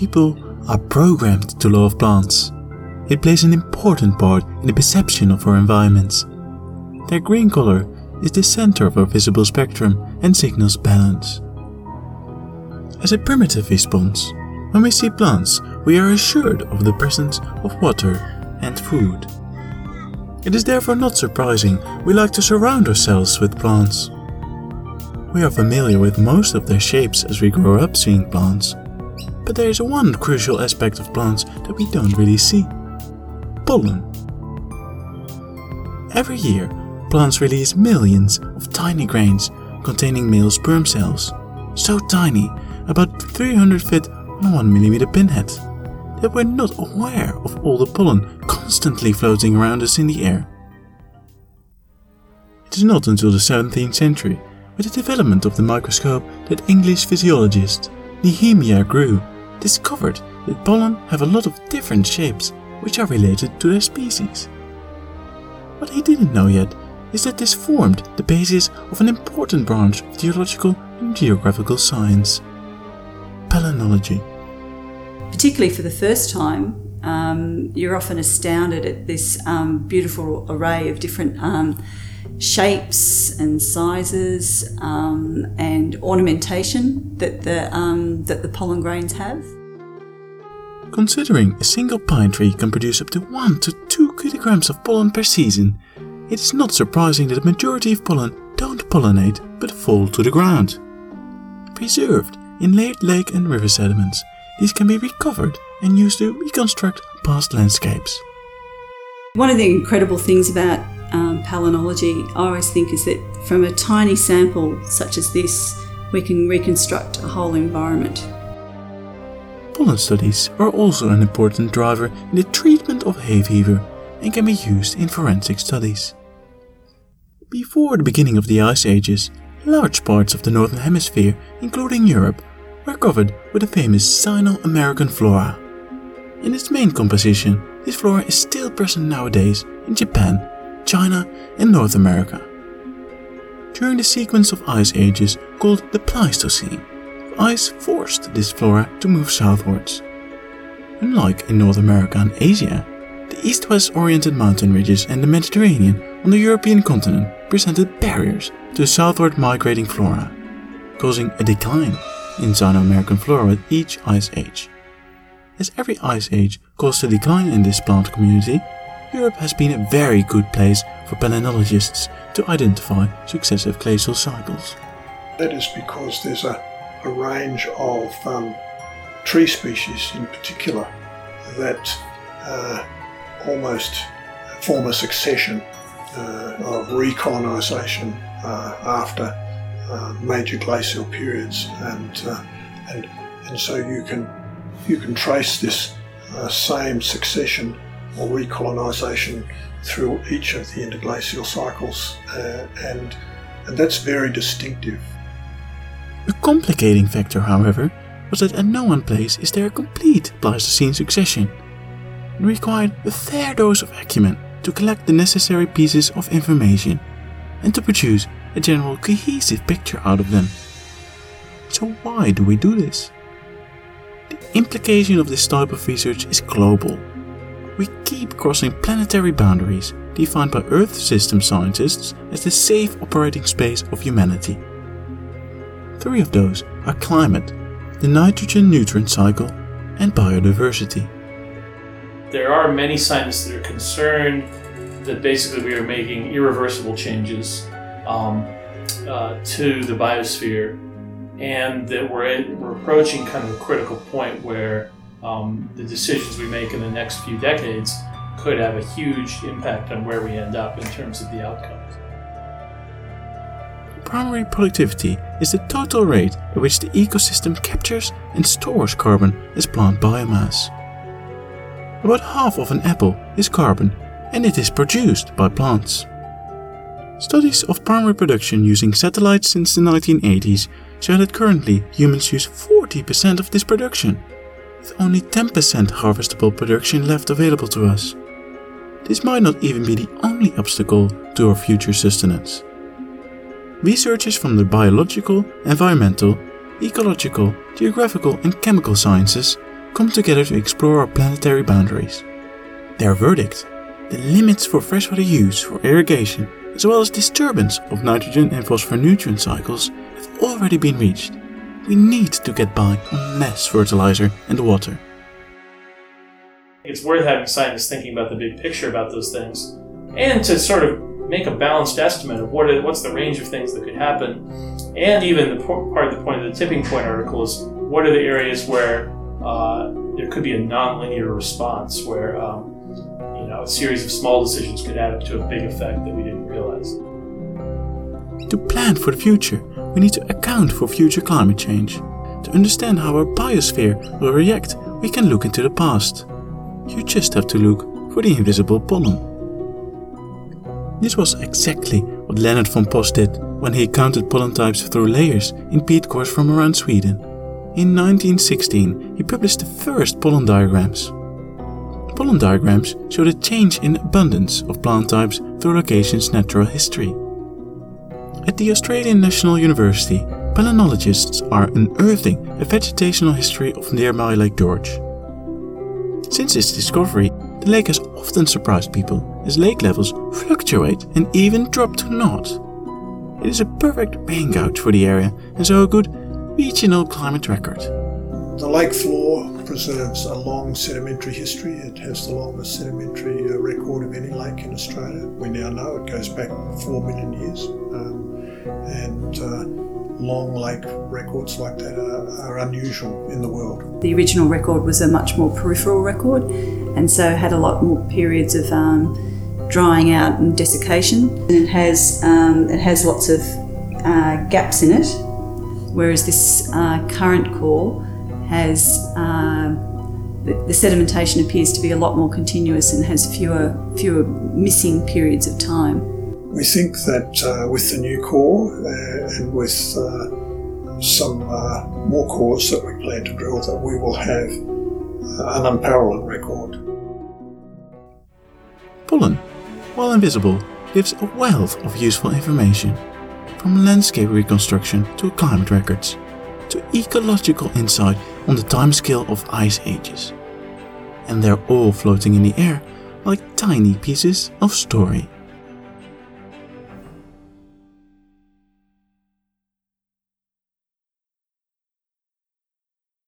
People are programmed to love plants. It plays an important part in the perception of our environments. Their green color is the center of our visible spectrum and signals balance. As a primitive response, when we see plants, we are assured of the presence of water and food. It is therefore not surprising we like to surround ourselves with plants. We are familiar with most of their shapes as we grow up seeing plants, but there is one crucial aspect of plants that we don't really see pollen. Every year, plants release millions of tiny grains containing male sperm cells, so tiny, about 300 fit on a 1 mm pinhead, that we're not aware of all the pollen constantly floating around us in the air. It is not until the 17th century, with the development of the microscope, that English physiologist Nehemiah Grew discovered that pollen have a lot of different shapes which are related to their species. What he didn't know yet is that this formed the basis of an important branch of geological and geographical science palynology. Particularly for the first time, um, you're often astounded at this um, beautiful array of different um, shapes and sizes um, and ornamentation that the, um, that the pollen grains have. Considering a single pine tree can produce up to 1 to 2 kilograms of pollen per season, it is not surprising that the majority of pollen don't pollinate but fall to the ground. Preserved in late lake and river sediments, these can be recovered and used to reconstruct past landscapes. One of the incredible things about um, palynology, I always think, is that from a tiny sample such as this, we can reconstruct a whole environment. Pollen studies are also an important driver in the treatment of hay fever and can be used in forensic studies. Before the beginning of the ice ages, large parts of the northern hemisphere, including Europe, were covered with the famous Sino-American flora. In its main composition, this flora is still present nowadays in Japan, China and North America. During the sequence of ice ages called the Pleistocene, ice forced this flora to move southwards. Unlike in North America and Asia, the east-west oriented mountain ridges and the Mediterranean on the European continent presented barriers to southward migrating flora, causing a decline in Sino-American flora with each ice age. As every ice age caused a decline in this plant community, Europe has been a very good place for palynologists to identify successive glacial cycles. That is because there's a, a range of um, tree species in particular that uh, almost form a succession uh, of recolonisation uh, after uh, major glacial periods, and uh, and and so you can you can trace this uh, same succession or recolonisation through each of the interglacial cycles, uh, and and that's very distinctive. A complicating factor, however, was that at no one place is there a complete Pleistocene succession. It required a fair dose of acumen to collect the necessary pieces of information and to produce a general cohesive picture out of them. So, why do we do this? The implication of this type of research is global. We keep crossing planetary boundaries defined by Earth system scientists as the safe operating space of humanity. Three of those are climate, the nitrogen nutrient cycle, and biodiversity. There are many scientists that are concerned that basically we are making irreversible changes um, uh, to the biosphere, and that we're, we're approaching kind of a critical point where um, the decisions we make in the next few decades could have a huge impact on where we end up in terms of the outcomes. Primary productivity is the total rate at which the ecosystem captures and stores carbon as plant biomass. About half of an apple is carbon and it is produced by plants. Studies of primary production using satellites since the 1980s show that currently humans use 40% of this production, with only 10% harvestable production left available to us. This might not even be the only obstacle to our future sustenance. Researchers from the biological, environmental, ecological, geographical, and chemical sciences come together to explore our planetary boundaries. Their verdict, the limits for freshwater use for irrigation, as well as disturbance of nitrogen and phosphor nutrient cycles, have already been reached. We need to get by on less fertilizer and water. It's worth having scientists thinking about the big picture about those things and to sort of make a balanced estimate of what are, what's the range of things that could happen. And even the part of the point of the tipping point article is what are the areas where uh, there could be a nonlinear response, where um, you know a series of small decisions could add up to a big effect that we didn't realize. To plan for the future, we need to account for future climate change. To understand how our biosphere will react, we can look into the past. You just have to look for the invisible pollen. This was exactly what Lennart von Post did when he counted pollen types through layers in peat cores from around Sweden. In 1916, he published the first pollen diagrams. Pollen diagrams show the change in abundance of plant types through a location's natural history. At the Australian National University, palynologists are unearthing a vegetational history of nearby Lake George. Since its discovery, the lake has often surprised people as lake levels fluctuate and even drop to naught. It is a perfect gauge for the area and so a good regional climate record. The lake floor preserves a long sedimentary history. It has the longest sedimentary uh, record of any lake in Australia. We now know it goes back 4 million years. Um, and uh, long lake records like that are, are, unusual in the world. The original record was a much more peripheral record and so had a lot more periods of um, drying out and desiccation. And it has, um, it has lots of uh, gaps in it, whereas this uh, current core has uh, the, the sedimentation appears to be a lot more continuous and has fewer fewer missing periods of time. We think that uh, with the new core uh, and with uh, some uh, more cores that we plan to drill, that we will have uh, an unparalleled record. Pollen, while invisible, gives a wealth of useful information, from landscape reconstruction to climate records, to ecological insight on the timescale of ice ages. And they're all floating in the air like tiny pieces of story.